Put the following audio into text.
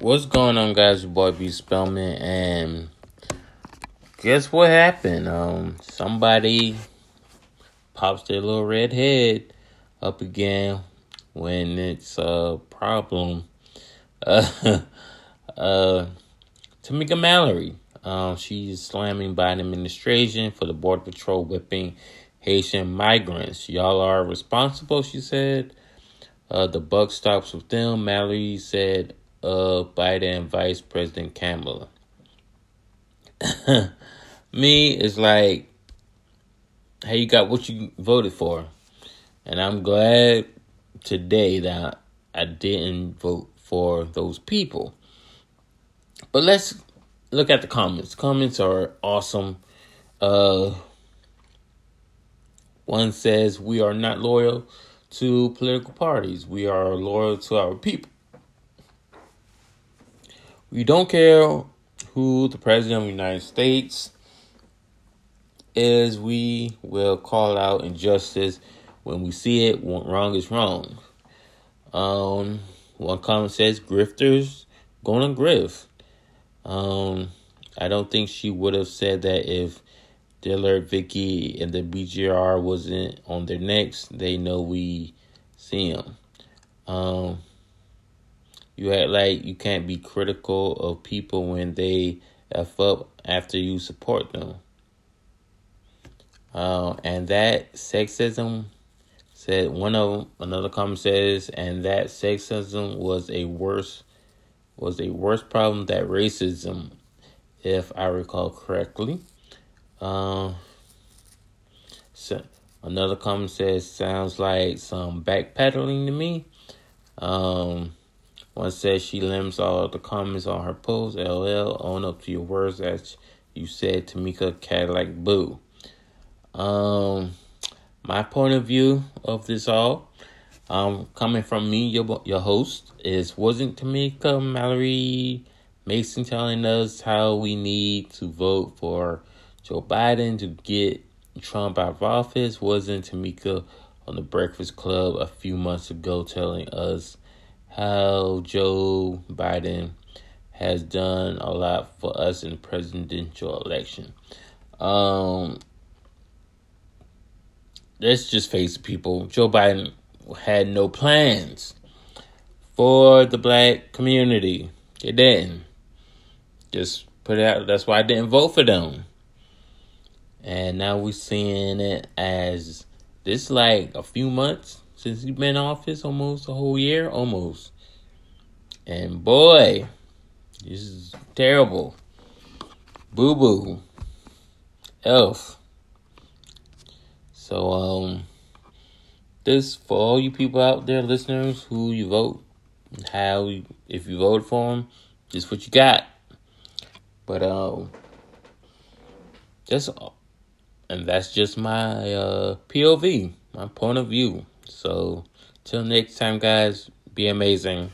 What's going on, guys? Boy B Spellman, and guess what happened? Um, somebody pops their little red head up again when it's a problem. Uh, uh, Tamika Mallory, um, she's slamming Biden administration for the border patrol whipping Haitian migrants. Y'all are responsible, she said. Uh, the buck stops with them. Mallory said of Biden Vice President Kamala. Me is like, hey, you got what you voted for. And I'm glad today that I didn't vote for those people. But let's look at the comments. Comments are awesome. Uh, one says, We are not loyal to political parties, we are loyal to our people. We don't care who the president of the United States is. We will call out injustice when we see it. Wrong is wrong. Um, one comment says grifters gonna grift. Um, I don't think she would have said that if Dillard, Vicky, and the BGR wasn't on their necks. They know we see them. Um, you act like you can't be critical of people when they f up after you support them. Uh, and that sexism said one of another comment says, and that sexism was a worse was a worse problem than racism, if I recall correctly. Uh, so another comment says sounds like some backpedaling to me. Um, one says she limits all the comments on her post. LL, own up to your words as you said, Tamika Cadillac Boo. Um, my point of view of this all, um, coming from me, your your host, is wasn't Tamika Mallory Mason telling us how we need to vote for Joe Biden to get Trump out of office? Wasn't Tamika on the Breakfast Club a few months ago telling us? How Joe Biden has done a lot for us in the presidential election. Um, let's just face it, people. Joe Biden had no plans for the black community. They didn't. Just put it out. That's why I didn't vote for them. And now we're seeing it as this like a few months since he's been in office almost a whole year, almost. And boy, this is terrible. Boo boo. Elf. So, um, this for all you people out there, listeners, who you vote, how, you, if you voted for him, just what you got. But, um, just, and that's just my, uh, POV, my point of view. So, till next time, guys, be amazing.